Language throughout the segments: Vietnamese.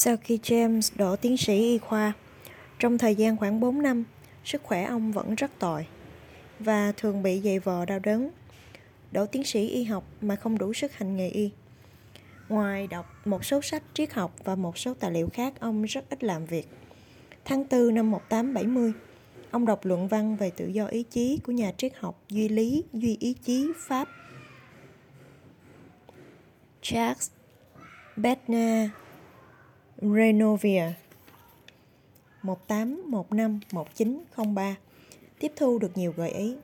Sau khi James đỗ tiến sĩ y khoa, trong thời gian khoảng 4 năm, sức khỏe ông vẫn rất tồi và thường bị dày vò đau đớn. Đỗ tiến sĩ y học mà không đủ sức hành nghề y. Ngoài đọc một số sách triết học và một số tài liệu khác, ông rất ít làm việc. Tháng 4 năm 1870, ông đọc luận văn về tự do ý chí của nhà triết học duy lý duy ý chí Pháp Charles Bettner Renovia 1815-1903 tiếp thu được nhiều gợi ý.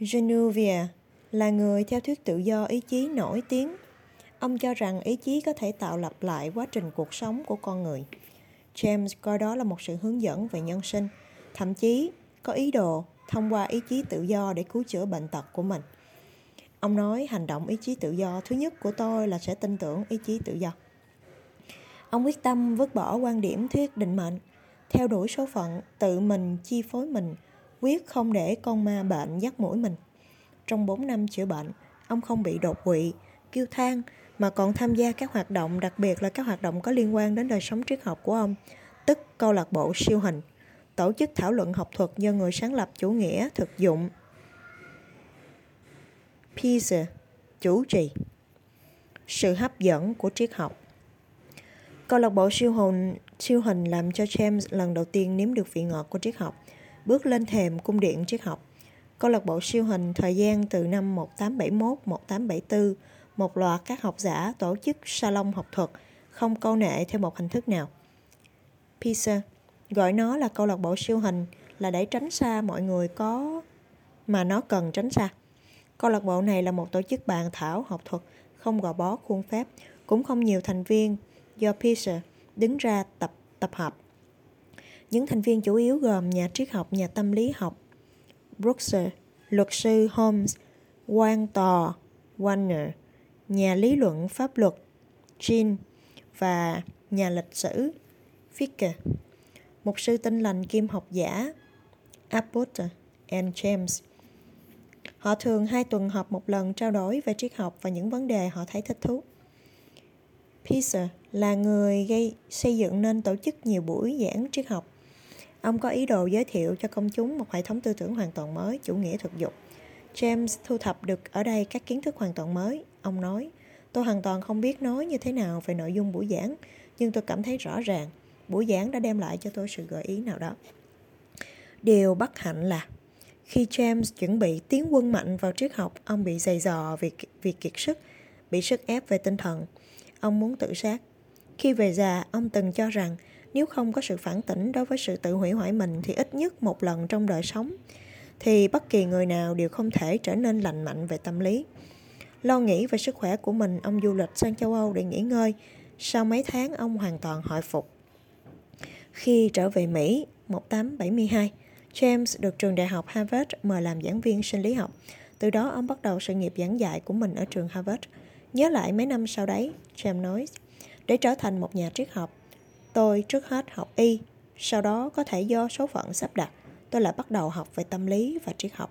Genovia là người theo thuyết tự do ý chí nổi tiếng. Ông cho rằng ý chí có thể tạo lập lại quá trình cuộc sống của con người. James coi đó là một sự hướng dẫn về nhân sinh, thậm chí có ý đồ thông qua ý chí tự do để cứu chữa bệnh tật của mình. Ông nói hành động ý chí tự do thứ nhất của tôi là sẽ tin tưởng ý chí tự do. Ông quyết tâm vứt bỏ quan điểm thuyết định mệnh, theo đuổi số phận, tự mình chi phối mình, quyết không để con ma bệnh dắt mũi mình. Trong 4 năm chữa bệnh, ông không bị đột quỵ, kêu than, mà còn tham gia các hoạt động, đặc biệt là các hoạt động có liên quan đến đời sống triết học của ông, tức câu lạc bộ siêu hình, tổ chức thảo luận học thuật do người sáng lập chủ nghĩa thực dụng Pisa chủ trì. Sự hấp dẫn của triết học Câu lạc bộ siêu hồn siêu hình làm cho James lần đầu tiên nếm được vị ngọt của triết học, bước lên thềm cung điện triết học. Câu lạc bộ siêu hình thời gian từ năm 1871-1874, một loạt các học giả tổ chức salon học thuật, không câu nệ theo một hình thức nào. Pisa gọi nó là câu lạc bộ siêu hình là để tránh xa mọi người có mà nó cần tránh xa. Câu lạc bộ này là một tổ chức bàn thảo học thuật, không gò bó khuôn phép, cũng không nhiều thành viên, do Peter đứng ra tập tập hợp. Những thành viên chủ yếu gồm nhà triết học, nhà tâm lý học, Brooks, luật sư Holmes, quan tòa Warner, nhà lý luận pháp luật Jean và nhà lịch sử Ficker, một sư tinh lành kim học giả Abbott and James. Họ thường hai tuần họp một lần trao đổi về triết học và những vấn đề họ thấy thích thú. Peter là người gây xây dựng nên tổ chức nhiều buổi giảng triết học. Ông có ý đồ giới thiệu cho công chúng một hệ thống tư tưởng hoàn toàn mới, chủ nghĩa thực dụng. James thu thập được ở đây các kiến thức hoàn toàn mới. Ông nói, tôi hoàn toàn không biết nói như thế nào về nội dung buổi giảng, nhưng tôi cảm thấy rõ ràng buổi giảng đã đem lại cho tôi sự gợi ý nào đó. Điều bất hạnh là khi James chuẩn bị tiến quân mạnh vào triết học, ông bị dày dò vì, vì kiệt sức, bị sức ép về tinh thần. Ông muốn tự sát. Khi về già, ông từng cho rằng nếu không có sự phản tỉnh đối với sự tự hủy hoại mình thì ít nhất một lần trong đời sống, thì bất kỳ người nào đều không thể trở nên lành mạnh về tâm lý. Lo nghĩ về sức khỏe của mình, ông du lịch sang châu Âu để nghỉ ngơi. Sau mấy tháng, ông hoàn toàn hồi phục. Khi trở về Mỹ, 1872, James được trường đại học Harvard mời làm giảng viên sinh lý học. Từ đó ông bắt đầu sự nghiệp giảng dạy của mình ở trường Harvard. Nhớ lại mấy năm sau đấy, James nói, để trở thành một nhà triết học, tôi trước hết học y, sau đó có thể do số phận sắp đặt, tôi lại bắt đầu học về tâm lý và triết học.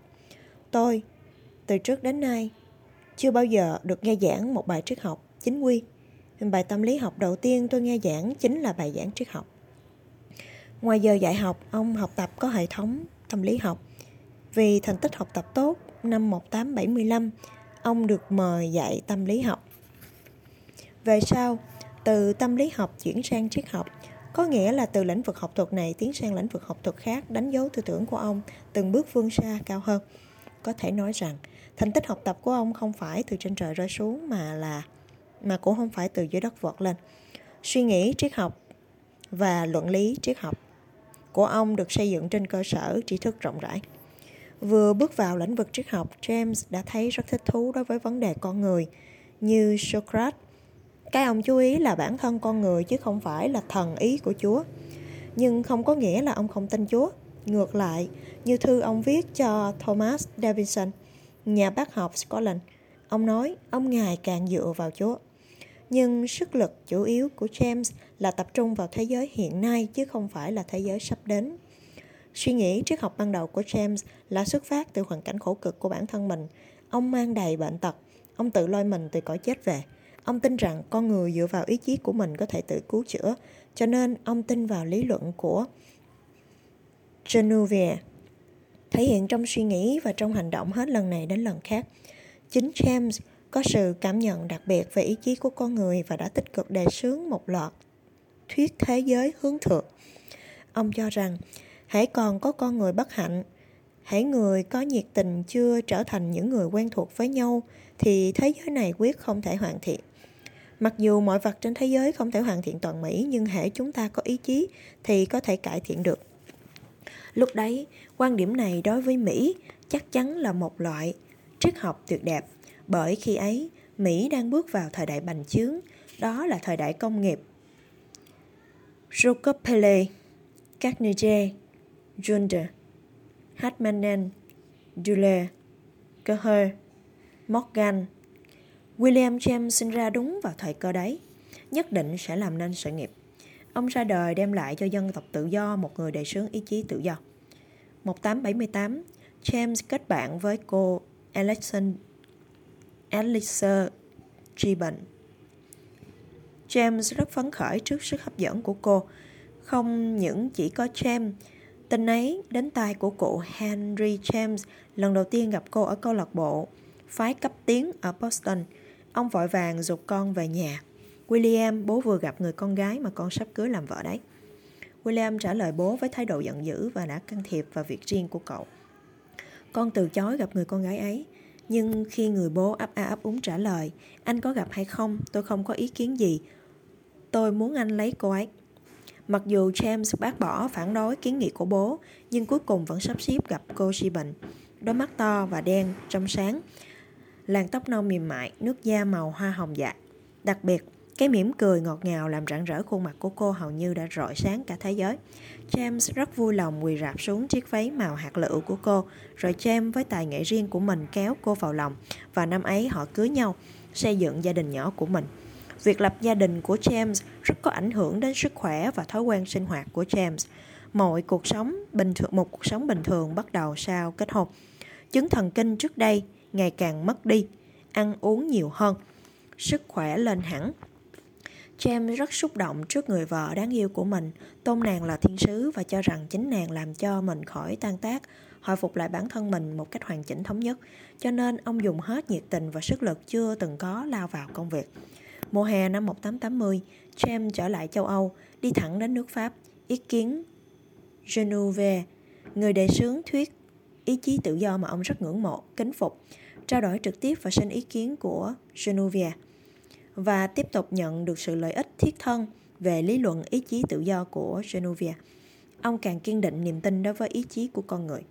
Tôi, từ trước đến nay, chưa bao giờ được nghe giảng một bài triết học chính quy. Bài tâm lý học đầu tiên tôi nghe giảng chính là bài giảng triết học. Ngoài giờ dạy học, ông học tập có hệ thống tâm lý học. Vì thành tích học tập tốt, năm 1875, ông được mời dạy tâm lý học. Về sau, từ tâm lý học chuyển sang triết học, có nghĩa là từ lĩnh vực học thuật này tiến sang lĩnh vực học thuật khác đánh dấu tư tưởng của ông từng bước vươn xa cao hơn. Có thể nói rằng, thành tích học tập của ông không phải từ trên trời rơi xuống mà là mà cũng không phải từ dưới đất vọt lên. Suy nghĩ triết học và luận lý triết học của ông được xây dựng trên cơ sở tri thức rộng rãi. Vừa bước vào lĩnh vực triết học, James đã thấy rất thích thú đối với vấn đề con người, như Socrates. Cái ông chú ý là bản thân con người chứ không phải là thần ý của Chúa. Nhưng không có nghĩa là ông không tin Chúa. Ngược lại, như thư ông viết cho Thomas Davidson, nhà bác học Scotland, ông nói ông ngày càng dựa vào Chúa. Nhưng sức lực chủ yếu của James là tập trung vào thế giới hiện nay chứ không phải là thế giới sắp đến. Suy nghĩ triết học ban đầu của James là xuất phát từ hoàn cảnh khổ cực của bản thân mình. Ông mang đầy bệnh tật, ông tự lôi mình từ cõi chết về. Ông tin rằng con người dựa vào ý chí của mình có thể tự cứu chữa, cho nên ông tin vào lý luận của Genevieve, thể hiện trong suy nghĩ và trong hành động hết lần này đến lần khác. Chính James có sự cảm nhận đặc biệt về ý chí của con người và đã tích cực đề xướng một loạt thuyết thế giới hướng thượng. Ông cho rằng, hãy còn có con người bất hạnh, hãy người có nhiệt tình chưa trở thành những người quen thuộc với nhau, thì thế giới này quyết không thể hoàn thiện. Mặc dù mọi vật trên thế giới không thể hoàn thiện toàn mỹ, nhưng hãy chúng ta có ý chí thì có thể cải thiện được. Lúc đấy, quan điểm này đối với Mỹ chắc chắn là một loại triết học tuyệt đẹp, bởi khi ấy Mỹ đang bước vào thời đại bành trướng, đó là thời đại công nghiệp. Rockefeller, Carnegie, Junder, Hartmannen, Dule, Coher, Morgan. William James sinh ra đúng vào thời cơ đấy, nhất định sẽ làm nên sự nghiệp. Ông ra đời đem lại cho dân tộc tự do một người đề xướng ý chí tự do. 1878, James kết bạn với cô Alexander Alice Gibbon. James rất phấn khởi trước sức hấp dẫn của cô. Không những chỉ có James, tin ấy đến tai của cụ Henry James lần đầu tiên gặp cô ở câu lạc bộ phái cấp tiến ở Boston. Ông vội vàng dục con về nhà. William, bố vừa gặp người con gái mà con sắp cưới làm vợ đấy. William trả lời bố với thái độ giận dữ và đã can thiệp vào việc riêng của cậu. Con từ chối gặp người con gái ấy, nhưng khi người bố ấp a ấp úng trả lời, anh có gặp hay không, tôi không có ý kiến gì. Tôi muốn anh lấy cô ấy. Mặc dù James bác bỏ phản đối kiến nghị của bố, nhưng cuối cùng vẫn sắp xếp gặp cô Gibbon. Đôi mắt to và đen, trong sáng, làn tóc nâu mềm mại, nước da màu hoa hồng dạ. Đặc biệt, cái mỉm cười ngọt ngào làm rạng rỡ khuôn mặt của cô hầu như đã rọi sáng cả thế giới. James rất vui lòng quỳ rạp xuống chiếc váy màu hạt lựu của cô, rồi James với tài nghệ riêng của mình kéo cô vào lòng, và năm ấy họ cưới nhau, xây dựng gia đình nhỏ của mình. Việc lập gia đình của James rất có ảnh hưởng đến sức khỏe và thói quen sinh hoạt của James. Mọi cuộc sống bình thường một cuộc sống bình thường bắt đầu sau kết hôn. Chứng thần kinh trước đây ngày càng mất đi, ăn uống nhiều hơn, sức khỏe lên hẳn James rất xúc động trước người vợ đáng yêu của mình, tôn nàng là thiên sứ và cho rằng chính nàng làm cho mình khỏi tan tác, hồi phục lại bản thân mình một cách hoàn chỉnh thống nhất. Cho nên ông dùng hết nhiệt tình và sức lực chưa từng có lao vào công việc. Mùa hè năm 1880, James trở lại châu Âu, đi thẳng đến nước Pháp, ý kiến Genove, người đề xướng thuyết ý chí tự do mà ông rất ngưỡng mộ, kính phục, trao đổi trực tiếp và xin ý kiến của Genove và tiếp tục nhận được sự lợi ích thiết thân về lý luận ý chí tự do của Genove. Ông càng kiên định niềm tin đối với ý chí của con người.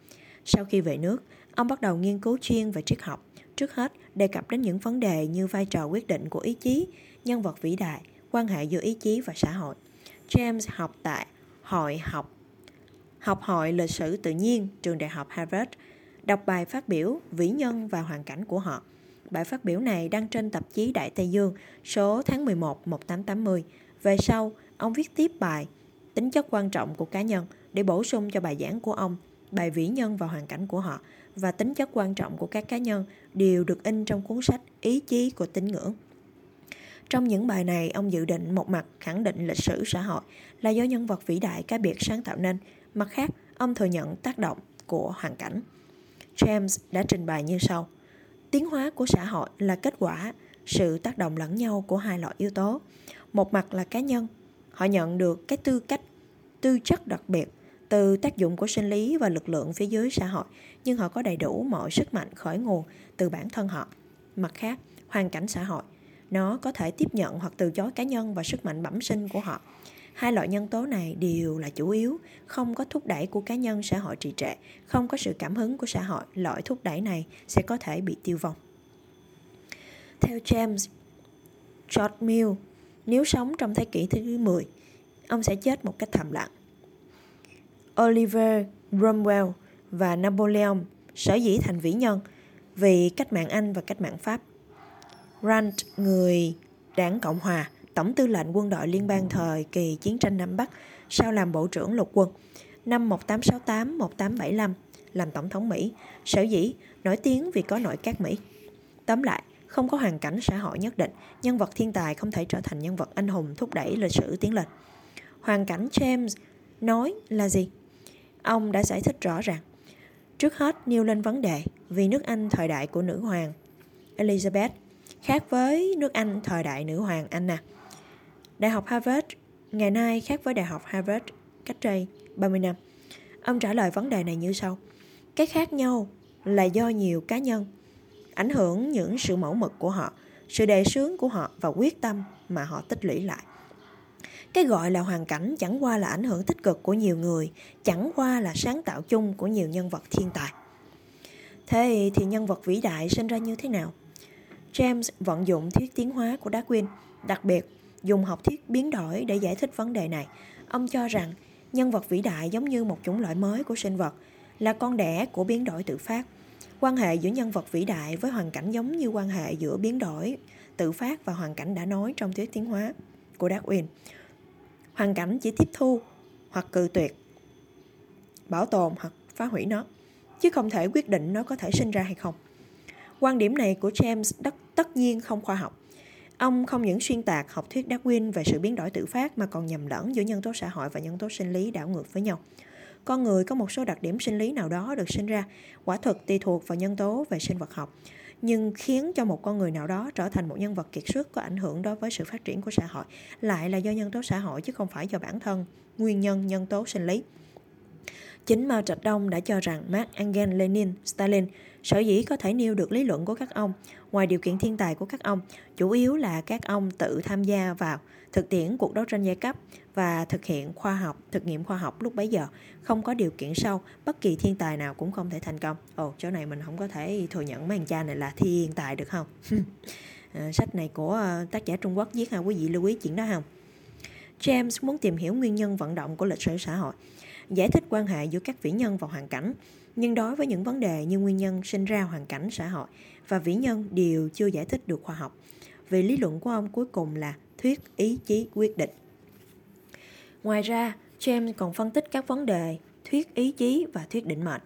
Sau khi về nước, ông bắt đầu nghiên cứu chuyên về triết học. Trước hết, đề cập đến những vấn đề như vai trò quyết định của ý chí, nhân vật vĩ đại, quan hệ giữa ý chí và xã hội. James học tại Hội học học hội lịch sử tự nhiên trường đại học Harvard, đọc bài phát biểu vĩ nhân và hoàn cảnh của họ – Bài phát biểu này đăng trên tạp chí Đại Tây Dương số tháng 11 1880. Về sau, ông viết tiếp bài Tính chất quan trọng của cá nhân để bổ sung cho bài giảng của ông, bài vĩ nhân và hoàn cảnh của họ và tính chất quan trọng của các cá nhân đều được in trong cuốn sách Ý chí của tín ngưỡng. Trong những bài này, ông dự định một mặt khẳng định lịch sử xã hội là do nhân vật vĩ đại cá biệt sáng tạo nên, mặt khác, ông thừa nhận tác động của hoàn cảnh. James đã trình bày như sau – tiến hóa của xã hội là kết quả sự tác động lẫn nhau của hai loại yếu tố một mặt là cá nhân họ nhận được cái tư cách tư chất đặc biệt từ tác dụng của sinh lý và lực lượng phía dưới xã hội nhưng họ có đầy đủ mọi sức mạnh khởi nguồn từ bản thân họ mặt khác hoàn cảnh xã hội nó có thể tiếp nhận hoặc từ chối cá nhân và sức mạnh bẩm sinh của họ Hai loại nhân tố này đều là chủ yếu, không có thúc đẩy của cá nhân xã hội trì trệ, không có sự cảm hứng của xã hội, loại thúc đẩy này sẽ có thể bị tiêu vong. Theo James George Mill, nếu sống trong thế kỷ thứ 10, ông sẽ chết một cách thầm lặng. Oliver Cromwell và Napoleon sở dĩ thành vĩ nhân vì cách mạng Anh và cách mạng Pháp. Grant, người đảng Cộng Hòa, Tổng tư lệnh quân đội liên bang thời kỳ chiến tranh Nam Bắc, sau làm Bộ trưởng lục quân. Năm 1868-1875, làm Tổng thống Mỹ, sở dĩ nổi tiếng vì có nội các Mỹ. Tóm lại, Không có hoàn cảnh xã hội nhất định, nhân vật thiên tài không thể trở thành nhân vật anh hùng thúc đẩy lịch sử tiến lên. Hoàn cảnh James nói là gì? Ông đã giải thích rõ ràng. Trước hết nêu lên vấn đề vì nước Anh thời đại của nữ hoàng Elizabeth khác với nước Anh thời đại nữ hoàng Anna. Đại học Harvard ngày nay khác với Đại học Harvard cách đây 30 năm. Ông trả lời vấn đề này như sau. Cái khác nhau là do nhiều cá nhân ảnh hưởng những sự mẫu mực của họ, sự đề sướng của họ và quyết tâm mà họ tích lũy lại. Cái gọi là hoàn cảnh chẳng qua là ảnh hưởng tích cực của nhiều người, chẳng qua là sáng tạo chung của nhiều nhân vật thiên tài. Thế thì nhân vật vĩ đại sinh ra như thế nào? James vận dụng thuyết tiến hóa của Darwin, đặc biệt dùng học thuyết biến đổi để giải thích vấn đề này. Ông cho rằng nhân vật vĩ đại giống như một chủng loại mới của sinh vật, là con đẻ của biến đổi tự phát. Quan hệ giữa nhân vật vĩ đại với hoàn cảnh giống như quan hệ giữa biến đổi tự phát và hoàn cảnh đã nói trong thuyết tiến hóa của Darwin. Hoàn cảnh chỉ tiếp thu hoặc cự tuyệt, bảo tồn hoặc phá hủy nó, chứ không thể quyết định nó có thể sinh ra hay không. Quan điểm này của James đất tất nhiên không khoa học. Ông không những xuyên tạc học thuyết Darwin về sự biến đổi tự phát mà còn nhầm lẫn giữa nhân tố xã hội và nhân tố sinh lý đảo ngược với nhau. Con người có một số đặc điểm sinh lý nào đó được sinh ra, quả thực tùy thuộc vào nhân tố về sinh vật học nhưng khiến cho một con người nào đó trở thành một nhân vật kiệt xuất có ảnh hưởng đối với sự phát triển của xã hội. Lại là do nhân tố xã hội chứ không phải do bản thân. Nguyên nhân nhân tố sinh lý. Chính Mao Trạch Đông đã cho rằng Mark Engel, Lenin, Stalin sở dĩ có thể nêu được lý luận của các ông ngoài điều kiện thiên tài của các ông chủ yếu là các ông tự tham gia vào thực tiễn cuộc đấu tranh giai cấp và thực hiện khoa học, thực nghiệm khoa học lúc bấy giờ. Không có điều kiện sau, bất kỳ thiên tài nào cũng không thể thành công. Ồ, chỗ này mình không có thể thừa nhận mấy anh cha này là thiên tài được không? à, sách này của ờ, tác giả Trung Quốc viết ha, quý vị lưu ý chuyện đó không? James muốn tìm hiểu nguyên nhân vận động của lịch sử xã hội, giải thích quan hệ giữa các vĩ nhân và hoàn cảnh. Nhưng đối với những vấn đề như nguyên nhân sinh ra hoàn cảnh xã hội và vĩ nhân đều chưa giải thích được khoa học. Vì lý luận của ông cuối cùng là thuyết ý chí quyết định. Ngoài ra, James còn phân tích các vấn đề thuyết ý chí và thuyết định mệnh.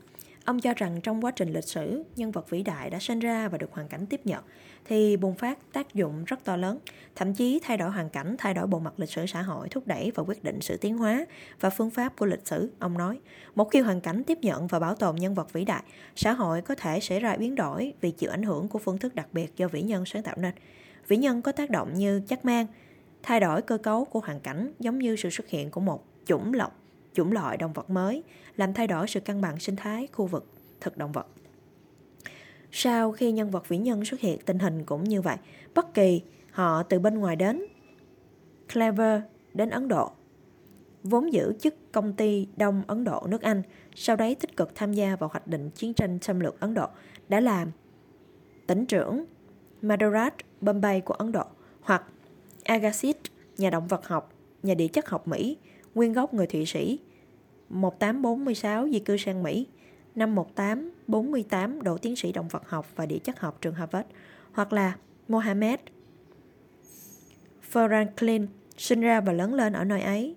Ông cho rằng trong quá trình lịch sử, nhân vật vĩ đại đã sinh ra và được hoàn cảnh tiếp nhận, thì bùng phát tác dụng rất to lớn, thậm chí thay đổi hoàn cảnh, thay đổi bộ mặt lịch sử xã hội, thúc đẩy và quyết định sự tiến hóa và phương pháp của lịch sử. Ông nói, một khi hoàn cảnh tiếp nhận và bảo tồn nhân vật vĩ đại, xã hội có thể xảy ra biến đổi vì chịu ảnh hưởng của phương thức đặc biệt do vĩ nhân sáng tạo nên. Vĩ nhân có tác động như chắc mang, thay đổi cơ cấu của hoàn cảnh giống như sự xuất hiện của một chủng lọc, chủng loại động vật mới, làm thay đổi sự cân bằng sinh thái khu vực thực động vật. Sau khi nhân vật vĩ nhân xuất hiện, tình hình cũng như vậy. Bất kỳ họ từ bên ngoài đến, Clever đến Ấn Độ, vốn giữ chức công ty Đông Ấn Độ nước Anh, sau đấy tích cực tham gia vào hoạch định chiến tranh xâm lược Ấn Độ, đã làm tỉnh trưởng Madras Bombay của Ấn Độ hoặc Agassiz, nhà động vật học, nhà địa chất học Mỹ, nguyên gốc người Thụy Sĩ, 1846 di cư sang Mỹ, năm 1848 đỗ tiến sĩ động vật học và địa chất học trường Harvard, hoặc là Mohammed. Franklin sinh ra và lớn lên ở nơi ấy,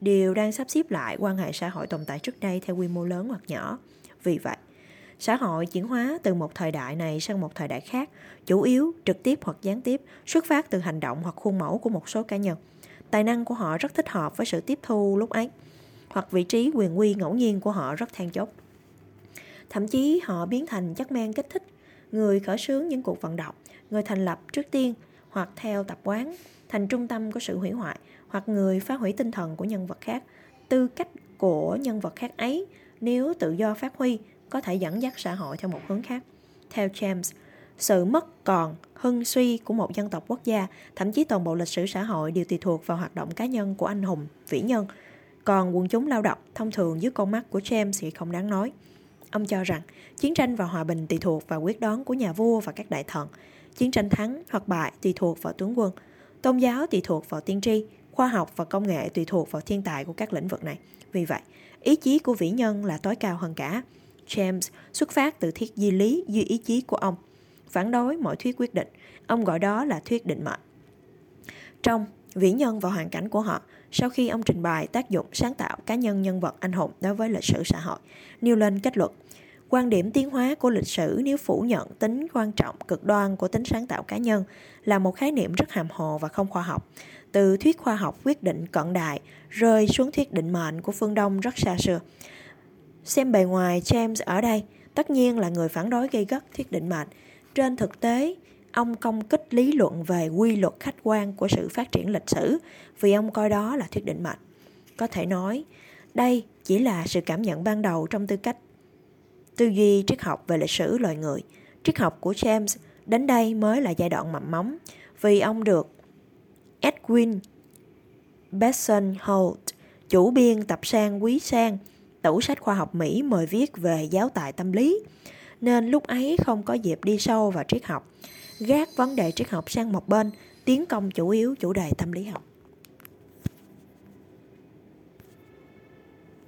đều đang sắp xếp lại quan hệ xã hội tồn tại trước đây theo quy mô lớn hoặc nhỏ. Vì vậy, xã hội chuyển hóa từ một thời đại này sang một thời đại khác, chủ yếu, trực tiếp hoặc gián tiếp, xuất phát từ hành động hoặc khuôn mẫu của một số cá nhân. Tài năng của họ rất thích hợp với sự tiếp thu lúc ấy, hoặc vị trí quyền quy ngẫu nhiên của họ rất than chốt. Thậm chí họ biến thành chất men kích thích, người khởi xướng những cuộc vận động, người thành lập trước tiên hoặc theo tập quán, thành trung tâm của sự hủy hoại, hoặc người phá hủy tinh thần của nhân vật khác. Tư cách của nhân vật khác ấy, nếu tự do phát huy, có thể dẫn dắt xã hội theo một hướng khác. Theo James, sự mất còn, hưng suy của một dân tộc quốc gia, thậm chí toàn bộ lịch sử xã hội đều tùy thuộc vào hoạt động cá nhân của anh hùng, vĩ nhân. Còn quần chúng lao động, thông thường dưới con mắt của James thì không đáng nói. Ông cho rằng chiến tranh và hòa bình tùy thuộc vào quyết đoán của nhà vua và các đại thần. Chiến tranh thắng hoặc bại tùy thuộc vào tướng quân. Tôn giáo tùy thuộc vào tiên tri, khoa học và công nghệ tùy thuộc vào thiên tài của các lĩnh vực này. Vì vậy, ý chí của vĩ nhân là tối cao hơn cả. James xuất phát từ thiết di lý duy ý chí của ông, phản đối mọi thuyết quyết định. Ông gọi đó là thuyết định mệnh. Trong vĩ nhân và hoàn cảnh của họ, sau khi ông trình bày tác dụng sáng tạo cá nhân nhân vật anh hùng đối với lịch sử xã hội, nêu lên kết luận Quan điểm tiến hóa của lịch sử nếu phủ nhận tính quan trọng cực đoan của tính sáng tạo cá nhân là một khái niệm rất hàm hồ và không khoa học. Từ thuyết khoa học quyết định cận đại rơi xuống thuyết định mệnh của phương Đông rất xa xưa. Xem bề ngoài James ở đây, tất nhiên là người phản đối gây gắt thuyết định mệnh. Trên thực tế, ông công kích lý luận về quy luật khách quan của sự phát triển lịch sử vì ông coi đó là thuyết định mệnh. Có thể nói, đây chỉ là sự cảm nhận ban đầu trong tư cách tư duy triết học về lịch sử loài người. Triết học của James đến đây mới là giai đoạn mầm móng vì ông được Edwin Besson Holt, chủ biên tập sang Quý Sang, tủ sách khoa học Mỹ mời viết về giáo tài tâm lý, nên lúc ấy không có dịp đi sâu vào triết học, gác vấn đề triết học sang một bên, tiến công chủ yếu chủ đề tâm lý học.